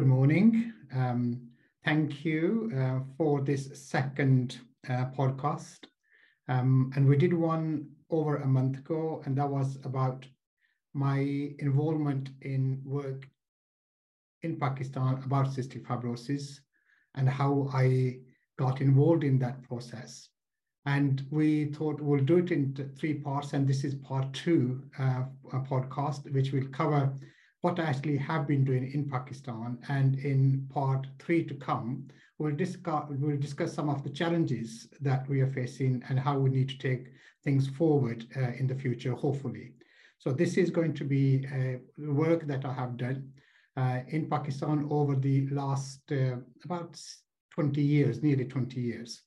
good morning. Um, thank you uh, for this second uh, podcast. Um, and we did one over a month ago, and that was about my involvement in work in Pakistan about cystic fibrosis and how I got involved in that process. And we thought we'll do it in three parts, and this is part two uh, a podcast, which will cover what I actually have been doing in Pakistan. And in part three to come, we'll discuss, we'll discuss some of the challenges that we are facing and how we need to take things forward uh, in the future, hopefully. So this is going to be uh, work that I have done uh, in Pakistan over the last uh, about 20 years, nearly 20 years.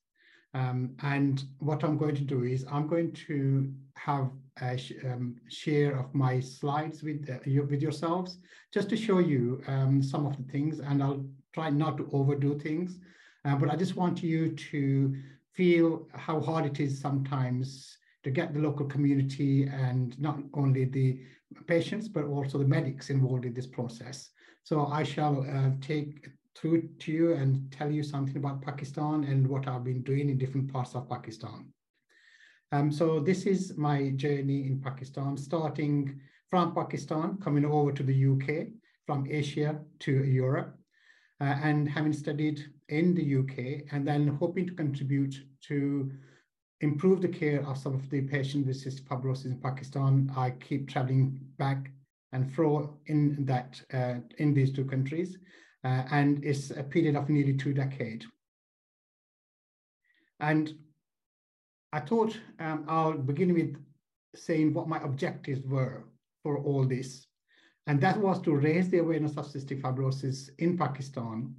Um, and what I'm going to do is I'm going to have a sh um, share of my slides with, uh, with yourselves, just to show you um, some of the things, and I'll try not to overdo things. Uh, but I just want you to feel how hard it is sometimes to get the local community and not only the patients, but also the medics involved in this process. So I shall uh, take through to you and tell you something about Pakistan and what I've been doing in different parts of Pakistan. Um, so this is my journey in Pakistan, starting from Pakistan, coming over to the UK, from Asia to Europe, uh, and having studied in the UK, and then hoping to contribute to improve the care of some of the patients with cystic fibrosis in Pakistan. I keep traveling back and fro in that uh, in these two countries, uh, and it's a period of nearly two decades. And I thought um, I'll begin with saying what my objectives were for all this. And that was to raise the awareness of cystic fibrosis in Pakistan,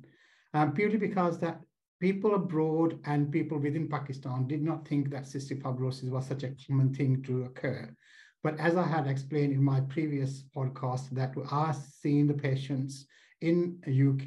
um, purely because that people abroad and people within Pakistan did not think that cystic fibrosis was such a common thing to occur. But as I had explained in my previous podcast, that we are seeing the patients in UK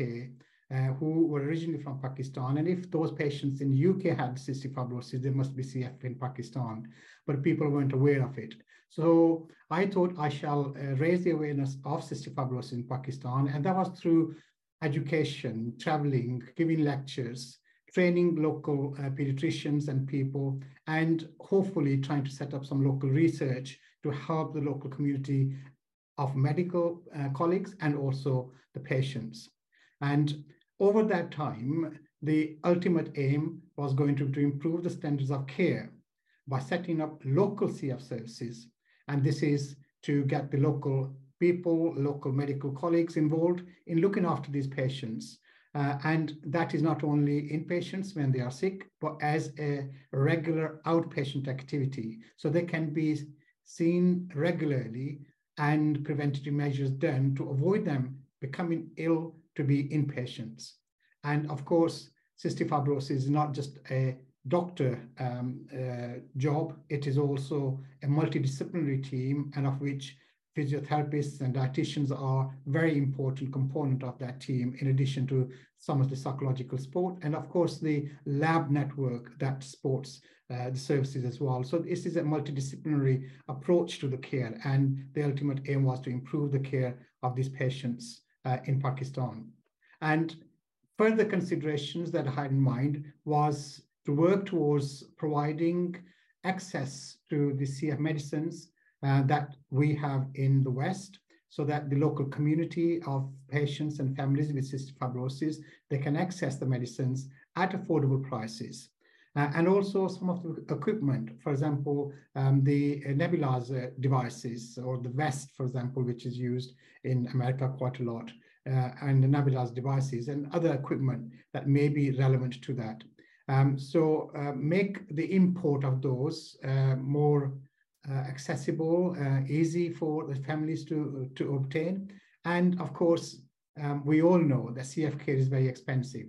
uh, who were originally from Pakistan. And if those patients in UK had cystic fibrosis, there must be CF in Pakistan, but people weren't aware of it. So I thought I shall uh, raise the awareness of cystic fibrosis in Pakistan, and that was through education, traveling, giving lectures, training local uh, pediatricians and people, and hopefully trying to set up some local research to help the local community of medical uh, colleagues and also the patients. And over that time, the ultimate aim was going to, to improve the standards of care by setting up local CF services. And this is to get the local people, local medical colleagues involved in looking after these patients. Uh, and that is not only inpatients when they are sick, but as a regular outpatient activity. So they can be seen regularly and preventative measures done to avoid them becoming ill to be inpatients. And of course, cystic fibrosis is not just a doctor um, uh, job, it is also a multidisciplinary team, and of which physiotherapists and dietitians are very important component of that team, in addition to some of the psychological support, and of course the lab network that supports uh, the services as well. So this is a multidisciplinary approach to the care, and the ultimate aim was to improve the care of these patients uh, in Pakistan. And further considerations that I had in mind was to work towards providing access to the CF medicines uh, that we have in the West so that the local community of patients and families with cystic fibrosis, they can access the medicines at affordable prices. Uh, and also some of the equipment, for example, um, the nebulizer devices or the vest, for example, which is used in America quite a lot, uh, and the nebulizer devices and other equipment that may be relevant to that. Um, so uh, make the import of those uh, more uh, accessible, uh, easy for the families to, to obtain. And of course, um, we all know that CF care is very expensive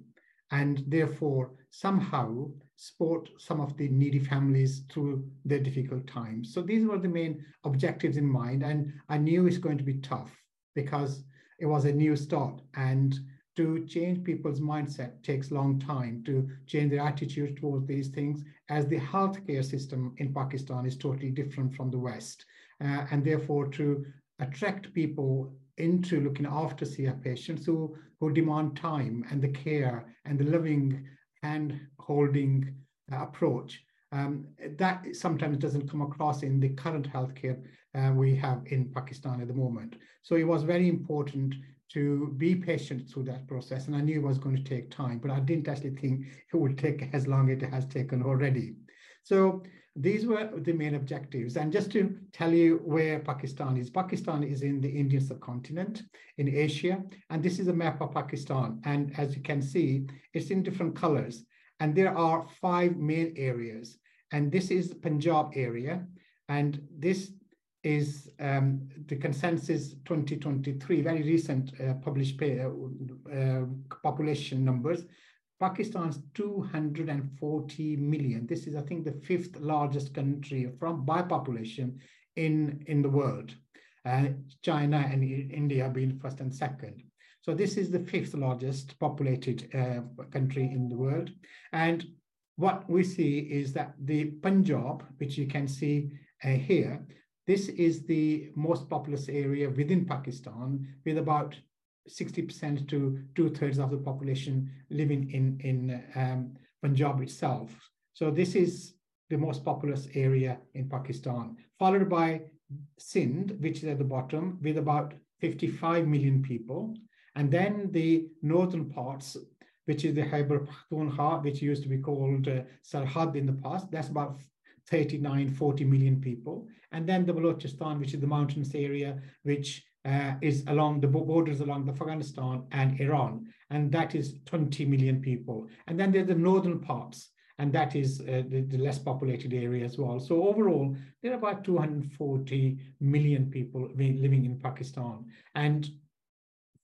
and therefore somehow support some of the needy families through their difficult times. So these were the main objectives in mind. And I knew it's going to be tough because it was a new start and to change people's mindset takes long time to change their attitude towards these things as the healthcare system in pakistan is totally different from the west uh, and therefore to attract people into looking after CF patients who, who demand time and the care and the loving hand holding uh, approach. Um, that sometimes doesn't come across in the current healthcare uh, we have in Pakistan at the moment. So it was very important to be patient through that process. And I knew it was going to take time, but I didn't actually think it would take as long as it has taken already. So these were the main objectives. And just to tell you where Pakistan is, Pakistan is in the Indian subcontinent in Asia. And this is a map of Pakistan. And as you can see, it's in different colors. And there are five main areas. And this is Punjab area. And this is um, the consensus 2023, very recent uh, published uh, uh, population numbers. Pakistan's 240 million. This is, I think, the fifth largest country from by population in, in the world. Uh, China and India being first and second. So this is the fifth largest populated uh, country in the world. And what we see is that the Punjab, which you can see uh, here, this is the most populous area within Pakistan, with about 60% to two thirds of the population living in, in um, Punjab itself. So this is the most populous area in Pakistan, followed by Sindh, which is at the bottom, with about 55 million people. And then the northern parts, which is the Khyber Pakhtunkhwa, which used to be called uh, Sarhad in the past, that's about 39, 40 million people. And then the Balochistan, which is the mountainous area, which uh, is along the borders along Afghanistan and Iran, and that is 20 million people. And then there's the northern parts, and that is uh, the, the, less populated area as well. So overall, there are about 240 million people living in Pakistan, and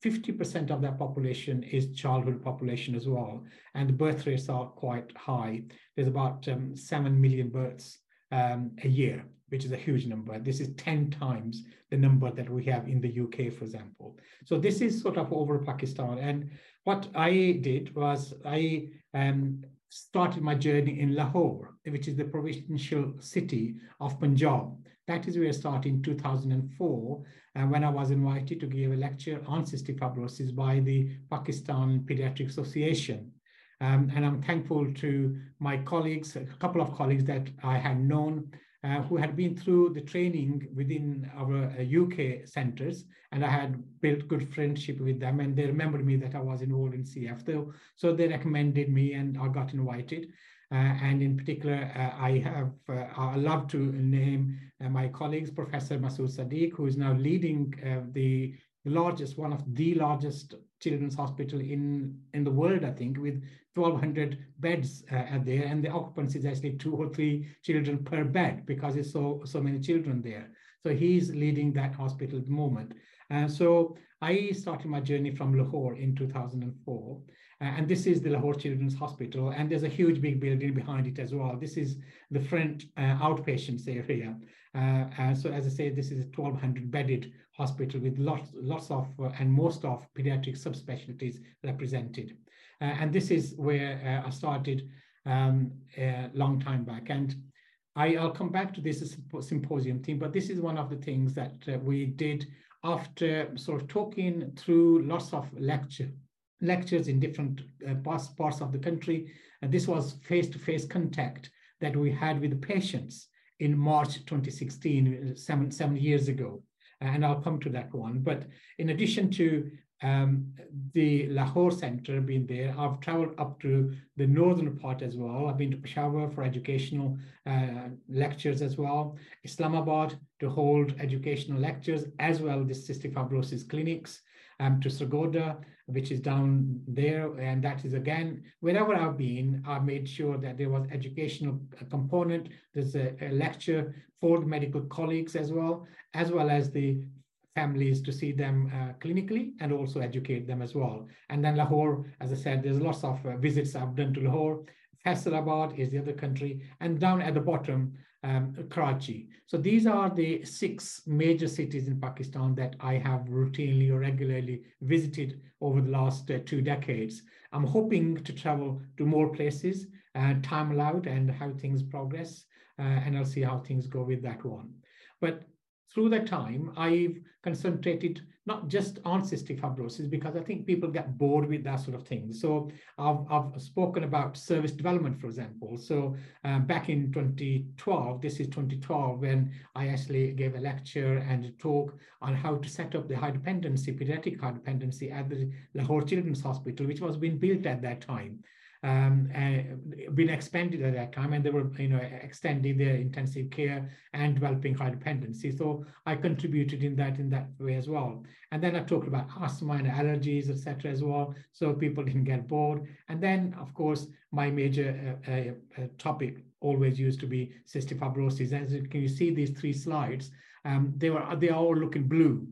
50% of that population is childhood population as well, and the birth rates are quite high. There's about um, 7 million births um, a year, which is a huge number. This is 10 times the number that we have in the UK, for example. So this is sort of over Pakistan. And what I did was I um, started my journey in Lahore, which is the provincial city of Punjab. That is where I started in 2004, uh, when I was invited to give a lecture on cystic fibrosis by the Pakistan Pediatric Association. Um, and I'm thankful to my colleagues, a couple of colleagues that I had known uh, who had been through the training within our uh, UK centers, and I had built good friendship with them, and they remembered me that I was involved in CF, so they recommended me, and I got invited. Uh, and in particular, uh, I have uh, I love to name uh, my colleagues, Professor Masood Sadiq, who is now leading the largest, one of the largest children's hospital in, in the world, I think, with 1,200 beds uh, there, and the occupancy is actually two or three children per bed because it's so so many children there. So he's leading that hospital at the moment. And so I started my journey from Lahore in 2004. Uh, and this is the Lahore Children's Hospital, and there's a huge big building behind it as well. This is the front uh, outpatients area. Uh, so as I say, this is a 1,200 bedded hospital with lots, lots of uh, and most of pediatric subspecialties represented. Uh, and this is where uh, I started um, a long time back. And I, will come back to this symposium theme, but this is one of the things that uh, we did after sort of talking through lots of lecture, lectures in different uh, parts, parts of the country. And this was face-to-face -face contact that we had with the patients in March 2016, seven, seven years ago and I'll come to that one. But in addition to um, the Lahore Center being there, I've traveled up to the northern part as well. I've been to Peshawar for educational uh, lectures as well, Islamabad to hold educational lectures, as well as cystic fibrosis clinics, um, to Sargodha, which is down there. And that is again, wherever I've been, I've made sure that there was educational component. There's a, a lecture for the medical colleagues as well, as well as the families to see them uh, clinically and also educate them as well. And then Lahore, as I said, there's lots of uh, visits I've done to Lahore. Faisalabad is the other country. And down at the bottom, um, Karachi. So these are the six major cities in Pakistan that I have routinely or regularly visited over the last uh, two decades. I'm hoping to travel to more places, uh, time allowed, and how things progress. Uh, and I'll see how things go with that one. But through that time, I've concentrated not just on cystic fibrosis because I think people get bored with that sort of thing. So I've, I've spoken about service development, for example. So um, back in 2012, this is 2012, when I actually gave a lecture and a talk on how to set up the high dependency, pediatric high dependency at the Lahore Children's Hospital, which was being built at that time um, been expanded at that time, and they were, you know, extending their intensive care and developing high dependency. So I contributed in that in that way as well. And then I talked about asthma and allergies, etc., as well, so people didn't get bored. And then, of course, my major uh, uh, topic always used to be cystic fibrosis. As you can you see these three slides, um, they were they are all looking blue,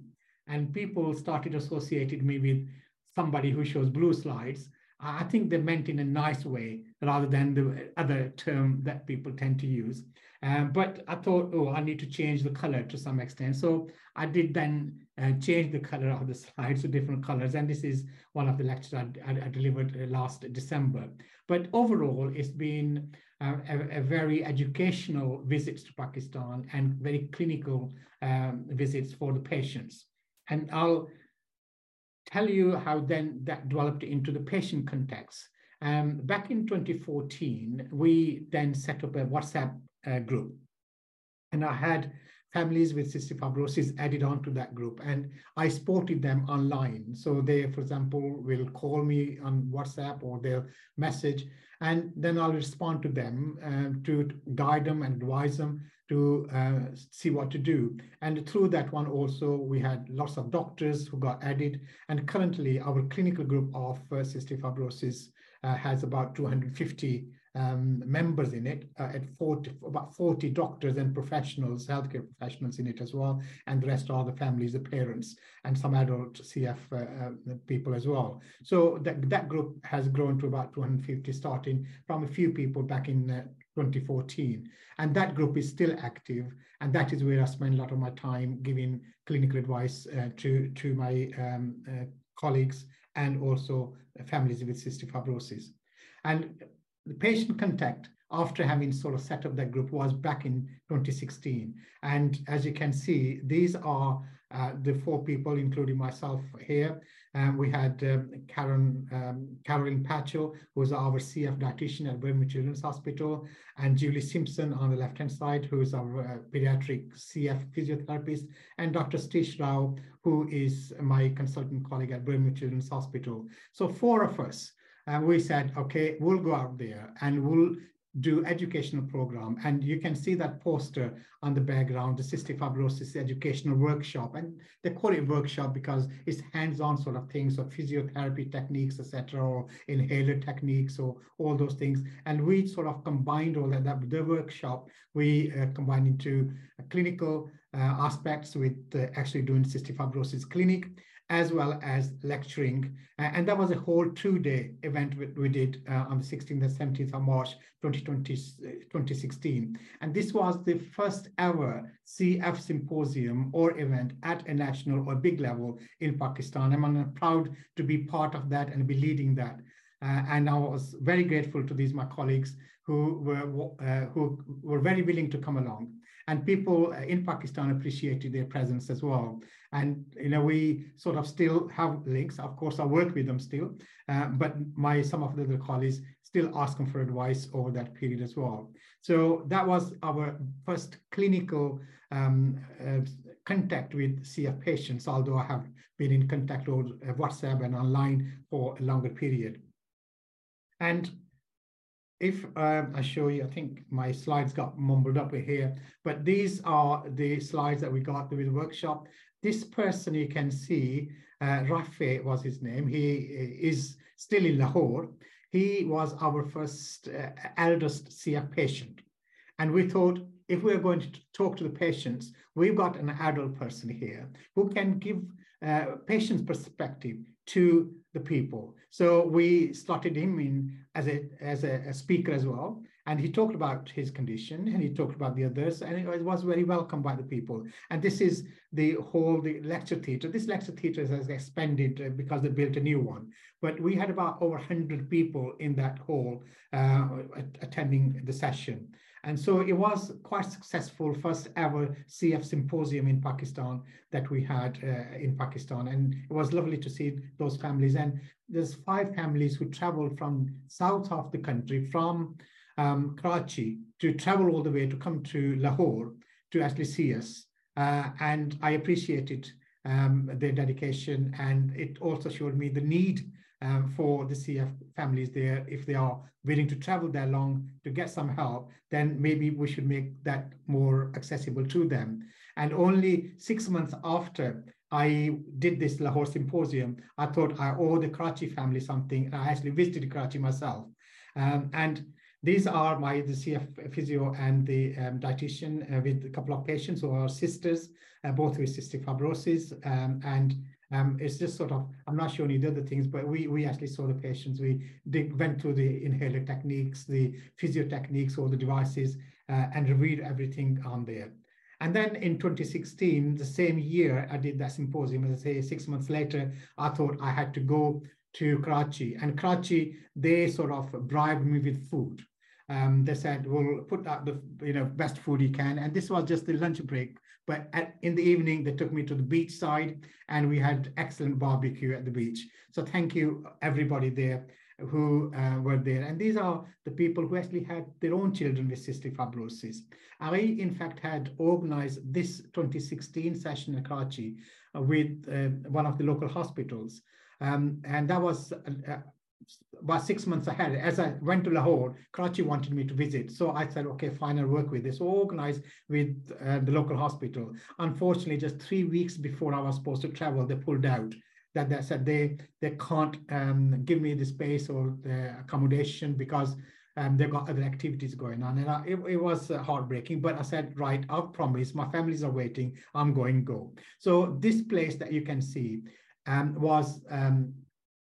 and people started associating me with somebody who shows blue slides I think they meant in a nice way rather than the other term that people tend to use. Um, but I thought, oh, I need to change the color to some extent. So I did then uh, change the color of the slides to different colors. And this is one of the lectures I, I, I delivered uh, last December. But overall, it's been uh, a, a, very educational visits to Pakistan and very clinical um, visits for the patients. And I'll tell you how then that developed into the patient context. Um, back in 2014, we then set up a WhatsApp uh, group. And I had families with cystic fibrosis added on to that group and I supported them online. So they, for example, will call me on WhatsApp or they'll message and then I'll respond to them uh, to guide them and advise them to uh, see what to do. And through that one also, we had lots of doctors who got added. And currently our clinical group of uh, cystic fibrosis uh, has about 250 um, members in it, uh, at 40, about 40 doctors and professionals, healthcare professionals in it as well, and the rest are the families, the parents, and some adult CF uh, uh, people as well. So that, that group has grown to about 250, starting from a few people back in uh, 2014. And that group is still active. And that is where I spend a lot of my time giving clinical advice uh, to, to my um, uh, colleagues and also families with cystic fibrosis. And the patient contact after having sort of set up that group was back in 2016. And as you can see, these are uh, the four people, including myself here. Um, we had um, Karen, um, Caroline Pacho, who was our CF dietitian at Birmingham Children's Hospital, and Julie Simpson on the left-hand side, who is our uh, pediatric CF physiotherapist, and Dr. Satish Rao, who is my consultant colleague at Birmingham Children's Hospital. So four of us and we said, okay, we'll go out there and we'll do educational program. And you can see that poster on the background, the cystic fibrosis educational workshop. And they call it workshop because it's hands-on sort of things, so physiotherapy techniques, etc., or inhaler techniques, or all those things. And we sort of combined all that, that the workshop, we uh, combined into clinical uh, aspects with uh, actually doing cystic fibrosis clinic as well as lecturing. Uh, and that was a whole two-day event we, did uh, on the 16th and 17th of March 2020, 2016. And this was the first ever CF symposium or event at a national or big level in Pakistan. I'm proud to be part of that and be leading that. Uh, and I was very grateful to these my colleagues who were uh, who were very willing to come along and people in Pakistan appreciated their presence as well. And you know, we sort of still have links. Of course, I work with them still, uh, but my some of the other colleagues still ask them for advice over that period as well. So that was our first clinical um, uh, contact with CF patients, although I have been in contact over WhatsApp and online for a longer period. And if um, I show you, I think my slides got mumbled up here, but these are the slides that we got with the workshop. This person you can see, uh, was his name. He is still in Lahore. He was our first uh, eldest CF patient. And we thought if we're going to talk to the patients, we've got an adult person here who can give uh, patient's perspective to the people. So we slotted him in as a as a, a, speaker as well, and he talked about his condition and he talked about the others, and it was very welcomed by the people. And this is the whole the lecture theatre. This lecture theatre has expanded uh, because they built a new one, but we had about over 100 people in that hall uh, attending the session. And so it was quite successful first ever CF symposium in Pakistan that we had uh, in Pakistan. And it was lovely to see those families. And there's five families who traveled from south of the country, from um, Karachi, to travel all the way to come to Lahore to actually see us. Uh, and I appreciated um, their dedication. And it also showed me the need um, for the CF families there. If they are willing to travel that long to get some help, then maybe we should make that more accessible to them. And only six months after I did this Lahore symposium, I thought I owe the Karachi family something. I actually visited Karachi myself. Um, and these are my the CF physio and the um, dietitian uh, with a couple of patients who are sisters, uh, both with cystic fibrosis. Um, and um, it's just sort of, I'm not showing you the other things, but we, we actually saw the patients. We went through the inhaler techniques, the physio techniques, all the devices, uh, and reviewed everything on there. And then in 2016, the same year, I did that symposium. As I say, six months later, I thought I had to go to Karachi. And Karachi, they sort of bribed me with food. Um, they said, we'll put out the you know best food you can. And this was just the lunch break. But at, in the evening, they took me to the beach side and we had excellent barbecue at the beach. So thank you, everybody there who uh, were there. And these are the people who actually had their own children with cystic fibrosis. I, in fact, had organized this 2016 session in Karachi uh, with uh, one of the local hospitals. Um, and that was uh, about six months ahead, as I went to Lahore, Karachi wanted me to visit. So I said, okay, fine, I'll work with this. So organized with uh, the local hospital. Unfortunately, just three weeks before I was supposed to travel, they pulled out. That they said they they can't um, give me the space or the accommodation because um, they've got other activities going on. And I, it, it, was uh, heartbreaking, but I said, right, I've promised, my families are waiting, I'm going go. So this place that you can see um, was um,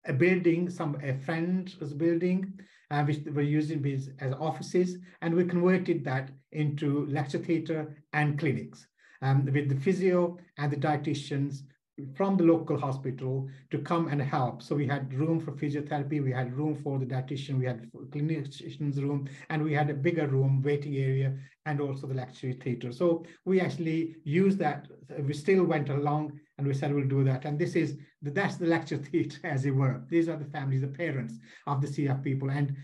a building, some a friend's building, uh, which were using as, as offices, and we converted that into lecture theatre and clinics um, with the physio and the dietitians from the local hospital to come and help. So we had room for physiotherapy, we had room for the dietitian, we had clinician's room, and we had a bigger room, waiting area, and also the lecture theatre. So we actually used that. We still went along and we said we'll do that. And this is that's the lecture theatre, as it were. These are the families, the parents of the CF people. And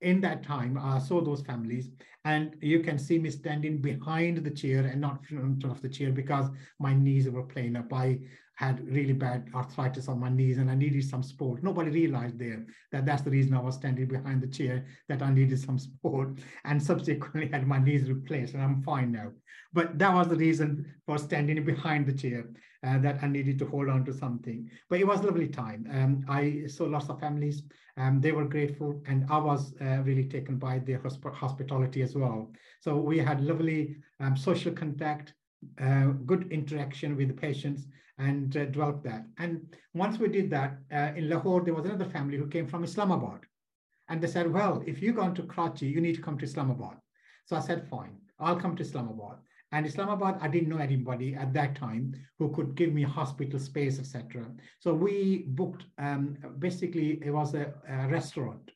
in that time, uh, I saw those families, and you can see me standing behind the chair and not in front of the chair because my knees were playing up. I had really bad arthritis on my knees and I needed some support. Nobody realized there that that's the reason I was standing behind the chair, that I needed some support and subsequently had my knees replaced and I'm fine now. But that was the reason for standing behind the chair uh, that I needed to hold on to something. But it was a lovely time. Um, I saw lots of families. Um, they were grateful and I was uh, really taken by their hosp hospitality as well. So we had lovely um, social contact, uh, good interaction with the patients and uh, developed that. And once we did that, uh, in Lahore, there was another family who came from Islamabad. And they said, well, if you're going to Karachi, you need to come to Islamabad. So I said, fine, I'll come to Islamabad. And Islamabad, I didn't know anybody at that time who could give me hospital space, etc. So we booked, um, basically, it was a, a restaurant.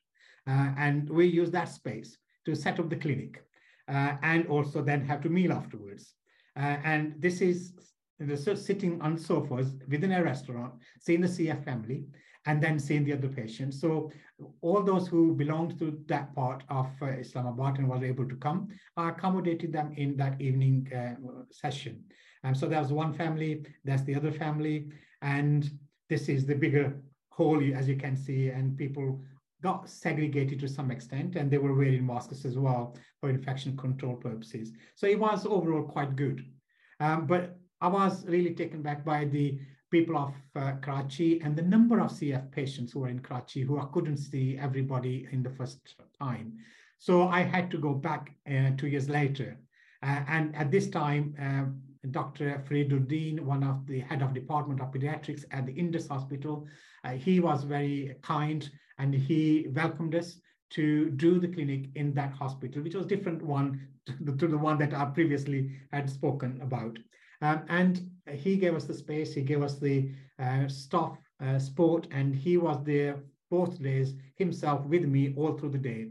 Uh, and we used that space to set up the clinic uh, and also then have to meal afterwards. Uh, and this is they're sitting on sofas within a restaurant, seeing the CF family, and then seeing the other patients. So all those who belonged to that part of uh, Islamabad and were able to come, I accommodated them in that evening uh, session. And so there's one family, there's the other family, and this is the bigger hall, as you can see, and people got segregated to some extent, and they were wearing masks as well for infection control purposes. So it was overall quite good. Um, but I was really taken back by the people of uh, Karachi and the number of CF patients who were in Karachi who I couldn't see everybody in the first time. So I had to go back uh, two years later. Uh, and at this time, uh, Dr. Fariduddin, one of the head of department of pediatrics at the Indus Hospital, uh, he was very kind and he welcomed us to do the clinic in that hospital, which was different one to the, to the one that I previously had spoken about. Um, and he gave us the space, he gave us the uh, staff uh, support, and he was there both days himself with me all through the day.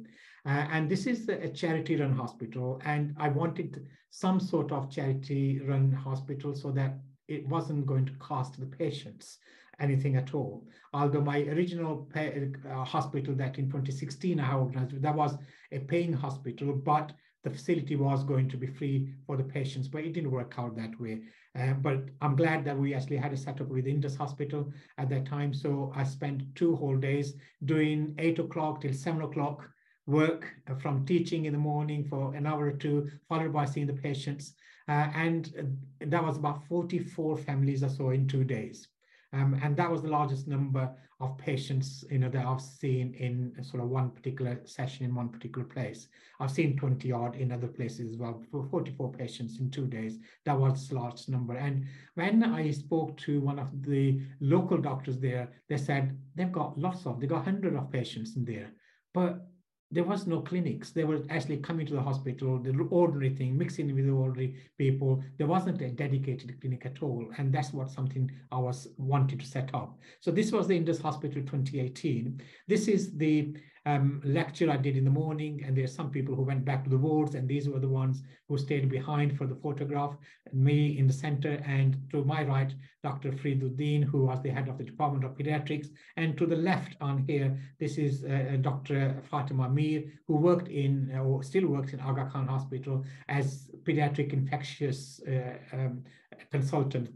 Uh, and this is a charity run hospital. And I wanted some sort of charity run hospital so that it wasn't going to cost the patients anything at all. Although my original pay, uh, hospital that in 2016 I organized, that was a paying hospital, but the facility was going to be free for the patients, but it didn't work out that way. Uh, but I'm glad that we actually had a setup with Indus Hospital at that time. So I spent two whole days doing eight o'clock till seven o'clock work uh, from teaching in the morning for an hour or two, followed by seeing the patients. Uh, and uh, that was about 44 families or so in two days. Um, and that was the largest number of patients you know that I've seen in sort of one particular session in one particular place. I've seen 20 odd in other places as well. For 44 patients in two days, that was the largest number. And when I spoke to one of the local doctors there, they said they've got lots of, they've got hundreds of patients in there, but there was no clinics. They were actually coming to the hospital, the ordinary thing, mixing with the ordinary people. There wasn't a dedicated clinic at all. And that's what something I was wanting to set up. So this was the Indus Hospital 2018. This is the um, lecture I did in the morning, and there are some people who went back to the wards, and these were the ones who stayed behind for the photograph, me in the center, and to my right, Dr. Fariduddin, who was the head of the Department of Pediatrics, and to the left on here, this is uh, uh Dr. Fatima Mir, who worked in, uh, or still works in Aga Khan Hospital as pediatric infectious uh, um, consultant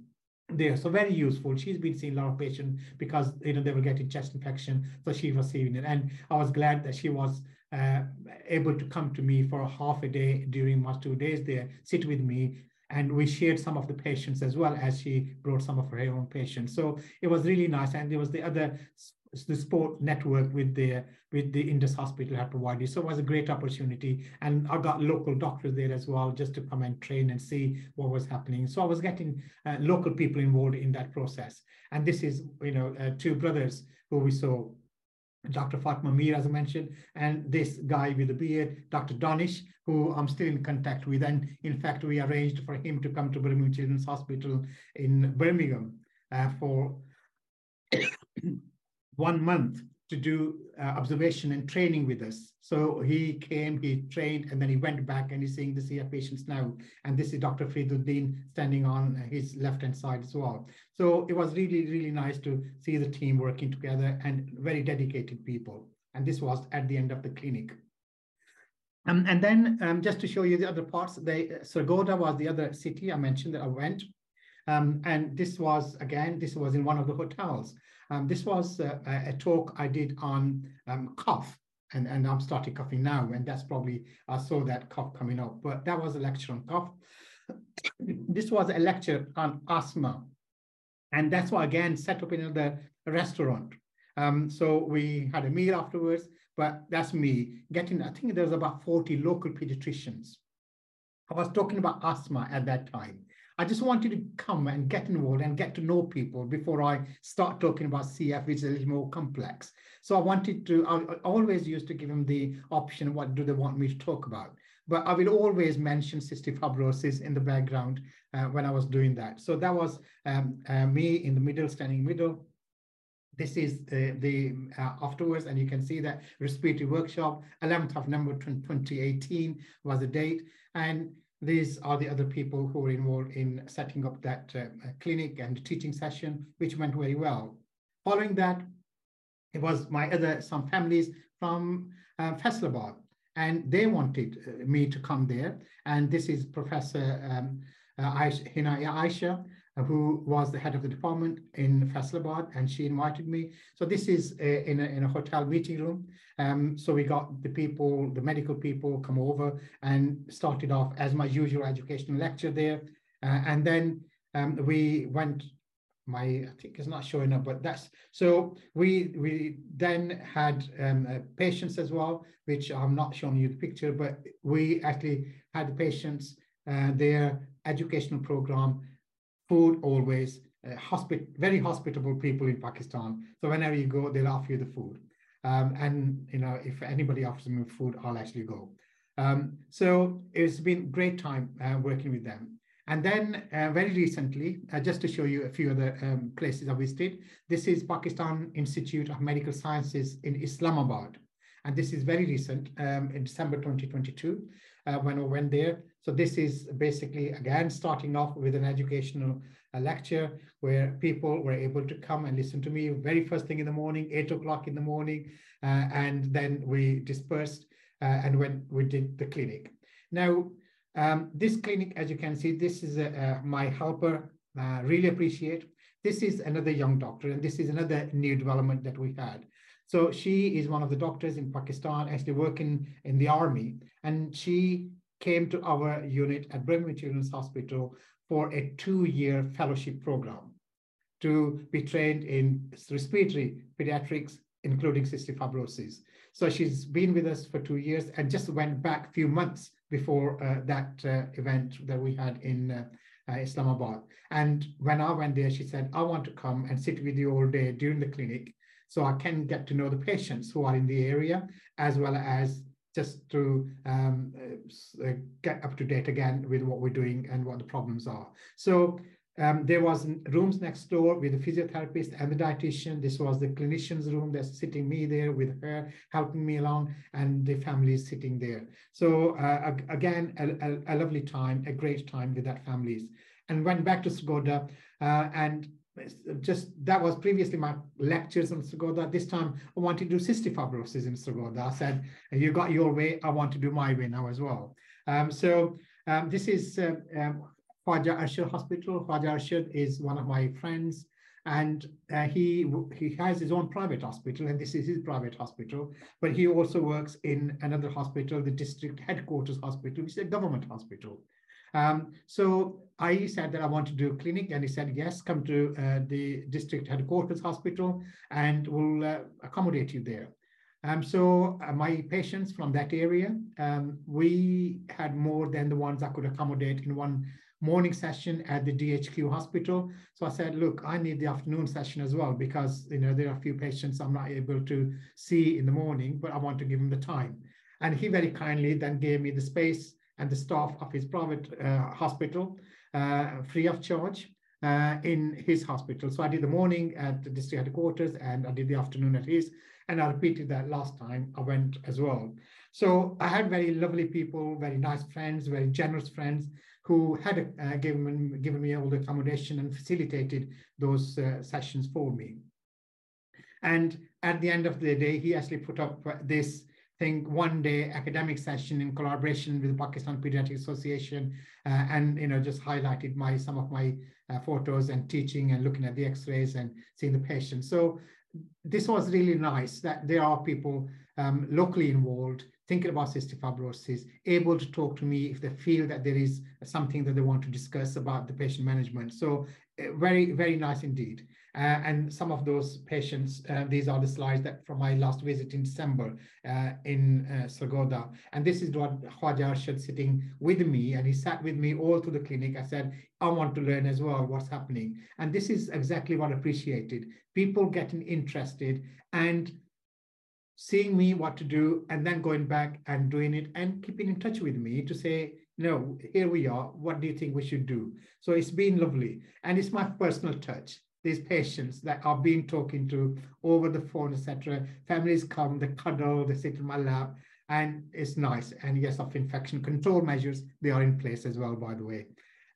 there. So very useful. She's been seeing a lot of patients because you know they were getting chest infection, so she was seeing it. And I was glad that she was uh, able to come to me for half a day during my two days there, sit with me, and we shared some of the patients as well as she brought some of her own patients. So it was really nice. And there was the other the sport network with the with the Indus Hospital had provided. So it was a great opportunity. And I got local doctors there as well, just to come and train and see what was happening. So I was getting uh, local people involved in that process. And this is, you know, uh, two brothers who we saw, Dr. Fatima Mir, as I mentioned, and this guy with the beard, Dr. Donish, who I'm still in contact with. And in fact, we arranged for him to come to Birmingham Children's Hospital in Birmingham uh, for one month to do uh, observation and training with us. So he came, he trained, and then he went back and he's seeing the CF patients now. And this is Dr. Fariduddin standing on his left-hand side as well. So it was really, really nice to see the team working together and very dedicated people. And this was at the end of the clinic. Um, and then um, just to show you the other parts, they, Sargodha was the other city I mentioned that I went. Um, and this was, again, this was in one of the hotels. Um, this was a, a, talk I did on um, cough, and, and I'm starting coughing now, and that's probably, I saw that cough coming up, but that was a lecture on cough. this was a lecture on asthma, and that's why, again, set up in another restaurant. Um, so we had a meal afterwards, but that's me getting, I think there was about 40 local pediatricians. I was talking about asthma at that time. I just wanted to come and get involved and get to know people before I start talking about CF, which is a little more complex. So I wanted to, I always used to give them the option, what do they want me to talk about? But I will always mention cystic fibrosis in the background uh, when I was doing that. So that was um, uh, me in the middle, standing middle. This is uh, the afterwards, and you can see that respiratory workshop, 11th of November 2018 was the date. And these are the other people who were involved in setting up that uh, clinic and teaching session, which went very well. Following that, it was my other, some families from uh, Faisalabad, and they wanted uh, me to come there. And this is Professor um, uh, Aisha, Hina Aisha, who was the head of the department in Faisalabad, and she invited me. So this is a, in, a, in a hotel meeting room. Um, so we got the people, the medical people come over and started off as my usual educational lecture there. Uh, and then um, we went, my, I think it's not showing up, but that's, so we we then had um, uh, patients as well, which I'm not showing you the picture, but we actually had patients, uh, their educational program food always, uh, very hospitable people in Pakistan. So whenever you go, they'll offer you the food. Um, and you know, if anybody offers me food, I'll actually go. Um, so it's been great time uh, working with them. And then uh, very recently, uh, just to show you a few other um, places I visited, this is Pakistan Institute of Medical Sciences in Islamabad. And this is very recent, um, in December 2022, uh, when I went there. So this is basically, again, starting off with an educational uh, lecture where people were able to come and listen to me very first thing in the morning, eight o'clock in the morning, uh, and then we dispersed uh, and when we did the clinic. Now, um, this clinic, as you can see, this is a, my helper, uh, really appreciate. This is another young doctor, and this is another new development that we had. So she is one of the doctors in Pakistan, actually working in the army, and she came to our unit at Birmingham Children's Hospital for a two-year fellowship program to be trained in respiratory pediatrics, including cystic fibrosis. So she's been with us for two years and just went back a few months before uh, that uh, event that we had in uh, uh, Islamabad. And when I went there, she said, I want to come and sit with you all day during the clinic so I can get to know the patients who are in the area as well as just to um, uh, get up to date again with what we're doing and what the problems are. So um, there was rooms next door with the physiotherapist and the dietitian. This was the clinician's room. That's sitting me there with her, helping me along, and the family is sitting there. So uh, again, a, a, a, lovely time, a great time with that families. And went back to Sargodha, uh, and just that was previously my lectures on Sargodha. This time I wanted to do cystic fibrosis in Sargodha. I said, you got your way, I want to do my way now as well. Um, so um, this is uh, um, Khwaja Arshad Hospital. Khwaja Arshad is one of my friends and uh, he he has his own private hospital and this is his private hospital but he also works in another hospital the district headquarters hospital which is a government hospital um, so I said that I want to do a clinic, and he said, yes, come to uh, the district headquarters hospital, and we'll uh, accommodate you there. Um, so uh, my patients from that area, um, we had more than the ones I could accommodate in one morning session at the DHQ hospital. So I said, look, I need the afternoon session as well because you know there are a few patients I'm not able to see in the morning, but I want to give them the time. And he very kindly then gave me the space and the staff of his private uh, hospital uh, free of charge uh, in his hospital. So I did the morning at the district headquarters and I did the afternoon at his. And I repeated that last time I went as well. So I had very lovely people, very nice friends, very generous friends who had uh, given, given me all the accommodation and facilitated those uh, sessions for me. And at the end of the day, he actually put up this think one day academic session in collaboration with the Pakistan Pediatric Association uh, and you know just highlighted my some of my uh, photos and teaching and looking at the x-rays and seeing the patients. So this was really nice that there are people um, locally involved thinking about cystic fibrosis, able to talk to me if they feel that there is something that they want to discuss about the patient management. So uh, very, very nice indeed. Uh, and some of those patients, uh, these are the slides that from my last visit in December uh, in uh, Sargodha. And this is what Khwaja Arshad sitting with me, and he sat with me all through the clinic. I said, I want to learn as well what's happening. And this is exactly what I appreciated. People getting interested and seeing me what to do and then going back and doing it and keeping in touch with me to say, no, here we are. What do you think we should do? So it's been lovely. And it's my personal touch these patients that are being talking to over the phone, etc. Families come, they cuddle, they sit in my lap, and it's nice. And yes, of infection control measures, they are in place as well, by the way.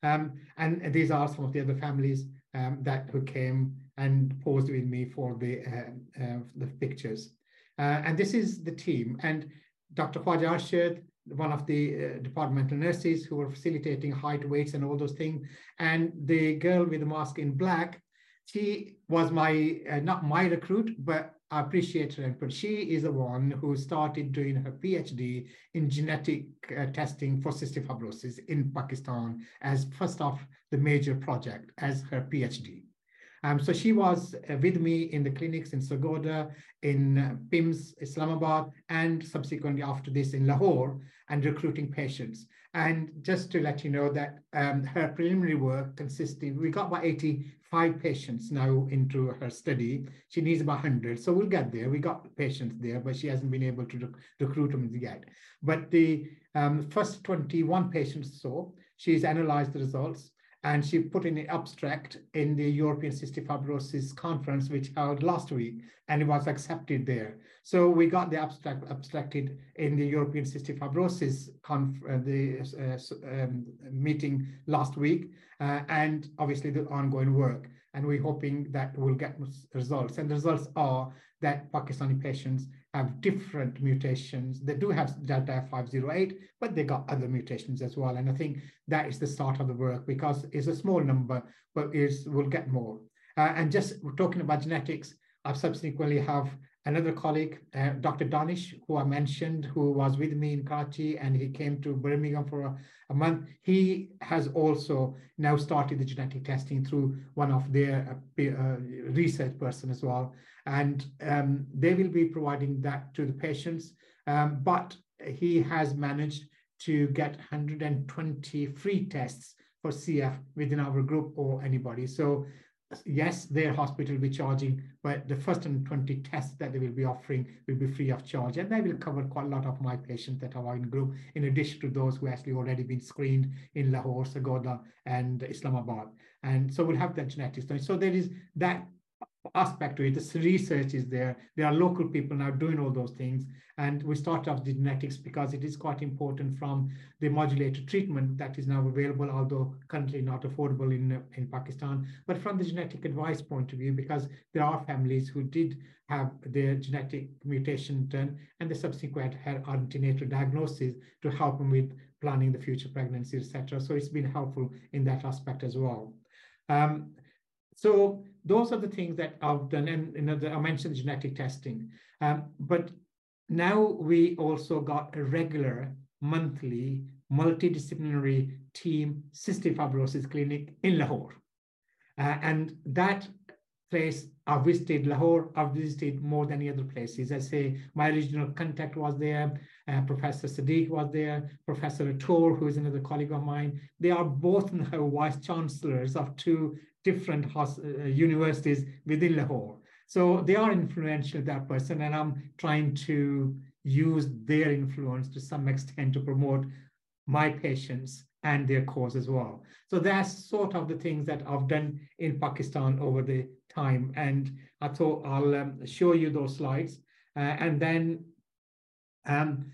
Um, and these are some of the other families um, that who came and posed with me for the uh, uh, the pictures. Uh, and this is the team. And Dr. Khwaja Arshad, one of the uh, departmental nurses who were facilitating height, weights, and all those things. And the girl with the mask in black she was my uh, not my recruit, but I appreciate her. But she is the one who started doing her PhD in genetic uh, testing for cystic fibrosis in Pakistan as first of the major project as her PhD. Um, so she was uh, with me in the clinics in Sargodha, in uh, PIMS, Islamabad, and subsequently after this in Lahore, and recruiting patients. And just to let you know that um, her preliminary work consisted, we got about 85 patients now into her study. She needs about 100. So we'll get there. We got patients there, but she hasn't been able to rec recruit them yet. But the um, first 21 patients so, she's analyzed the results and she put in an abstract in the European Cystic Fibrosis Conference, which held last week, and it was accepted there. So we got the abstract abstracted in the European Cystic Fibrosis conf uh, the uh, um, meeting last week, uh, and obviously the ongoing work. And we're hoping that we'll get results. And the results are that Pakistani patients have different mutations. They do have Delta F508, but they got other mutations as well. And I think that is the start of the work because it's a small number, but is we'll get more. Uh, and just talking about genetics, I subsequently have another colleague, uh, Dr. Danish, who I mentioned, who was with me in Karachi and he came to Birmingham for a, a, month. He has also now started the genetic testing through one of their uh, uh, research person as well. And um, they will be providing that to the patients. Um, but he has managed to get 120 free tests for CF within our group or anybody. So yes, their hospital will be charging, but the first and 20 tests that they will be offering will be free of charge. And they will cover quite a lot of my patients that are in group, in addition to those who actually already been screened in Lahore, Sargodha, and Islamabad. And so we'll have that genetics. So there is that aspect to it. The research is there. There are local people now doing all those things. And we start off the genetics because it is quite important from the modulator treatment that is now available, although currently not affordable in, in Pakistan, but from the genetic advice point of view, because there are families who did have their genetic mutation done and the subsequent had antenatal diagnosis to help them with planning the future pregnancy, etc. So it's been helpful in that aspect as well. Um, so those are the things that I've done. And you know, the, I mentioned genetic testing, um, but now we also got a regular monthly multidisciplinary team cystic fibrosis clinic in Lahore. Uh, and that place, I visited Lahore, I've visited more than other places. I say my original contact was there, uh, Professor Sadiq was there, Professor Ator, who is another colleague of mine. They are both now vice chancellors of two different uh, universities within Lahore. So they are influential, that person, and I'm trying to use their influence to some extent to promote my patients and their cause as well. So that's sort of the things that I've done in Pakistan over the time. And I thought I'll um, show you those slides. Uh, and then um,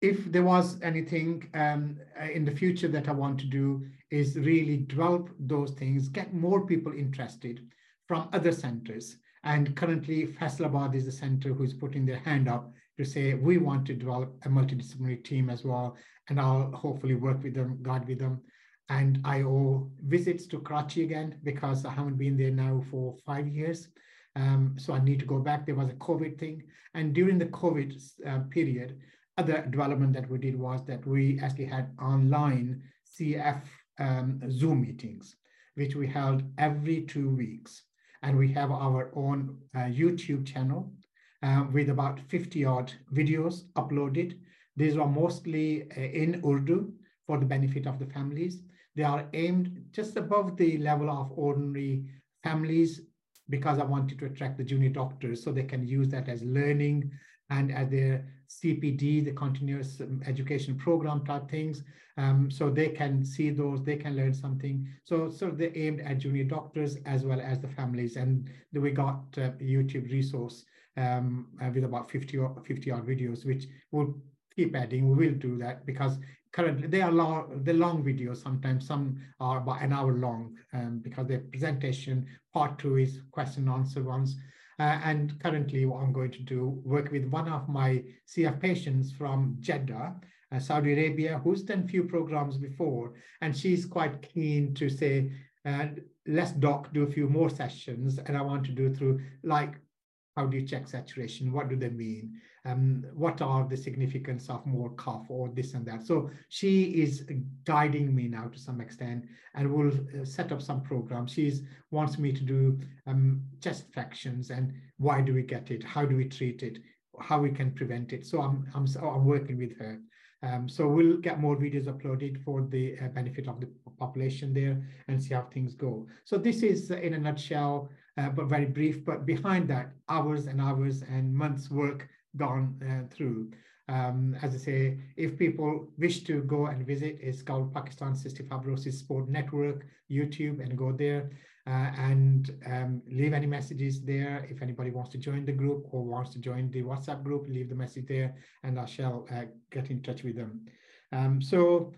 if there was anything um, in the future that I want to do is really develop those things, get more people interested from other centers. And currently Faisalabad is the center who's putting their hand up to say, we want to develop a multidisciplinary team as well. And I'll hopefully work with them, guide with them. And I owe visits to Karachi again because I haven't been there now for five years. Um, so I need to go back. There was a COVID thing. And during the COVID uh, period, other development that we did was that we actually had online CF um, Zoom meetings, which we held every two weeks. And we have our own uh, YouTube channel uh, with about 50 odd videos uploaded. These are mostly uh, in Urdu for the benefit of the families. They are aimed just above the level of ordinary families because I wanted to attract the junior doctors so they can use that as learning and as their CPD, the continuous um, education program type things. Um, so they can see those, they can learn something. So, so they aimed at junior doctors as well as the families. And we got uh, YouTube resource um, uh, with about 50 or 50 odd videos, which will keep adding. We will do that because currently they are long, the long videos. Sometimes some are about an hour long um, because the presentation part two is question and answer ones. Uh, and currently what I'm going to do, work with one of my CF patients from Jeddah, uh, Saudi Arabia, who's done few programs before, and she's quite keen to say, uh, let's doc do a few more sessions, and I want to do through like how do you check saturation? What do they mean? Um, what are the significance of more cough or this and that? So she is guiding me now to some extent and will uh, set up some programs. She wants me to do um, chest fractions and why do we get it? How do we treat it? How we can prevent it? So I'm, I'm, I'm working with her. Um, so we'll get more videos uploaded for the uh, benefit of the population there and see how things go. So this is uh, in a nutshell uh, but very brief. But behind that, hours and hours and months work gone uh, through. Um, as I say, if people wish to go and visit, it's called Pakistan Cystic Fibrosis Support Network YouTube and go there uh, and um, leave any messages there. If anybody wants to join the group or wants to join the WhatsApp group, leave the message there and I shall uh, get in touch with them. Um, so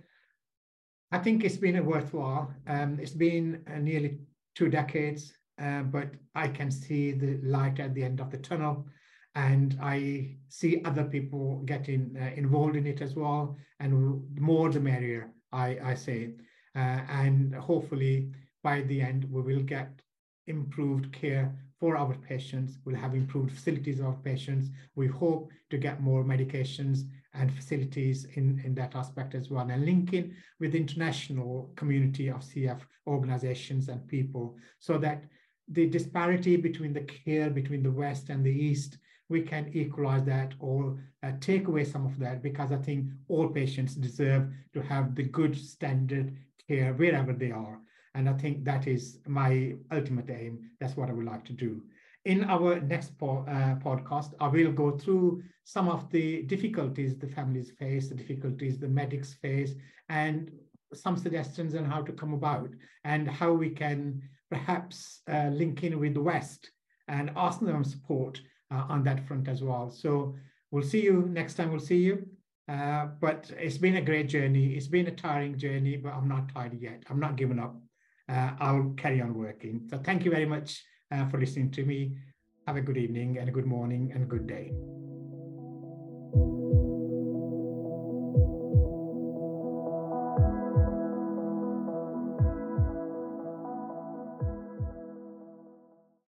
I think it's been a worthwhile. Um, it's been uh, nearly two decades, uh, but I can see the light at the end of the tunnel and I see other people getting uh, involved in it as well. And more the merrier, I, I say. Uh, and hopefully by the end, we will get improved care for our patients. We'll have improved facilities of our patients. We hope to get more medications and facilities in, in that aspect as well, and linking with the international community of CF organizations and people so that the disparity between the care between the West and the East, we can equalize that or uh, take away some of that because I think all patients deserve to have the good standard care wherever they are. And I think that is my ultimate aim. That's what I would like to do. In our next po uh, podcast, I will go through some of the difficulties the families face, the difficulties the medics face, and some suggestions on how to come about and how we can perhaps uh, link in with the West and ask them support uh, on that front as well. So we'll see you next time. We'll see you. Uh, but it's been a great journey. It's been a tiring journey, but I'm not tired yet. I'm not giving up uh, I'll carry on working. So thank you very much uh, for listening to me. Have a good evening and a good morning and good day.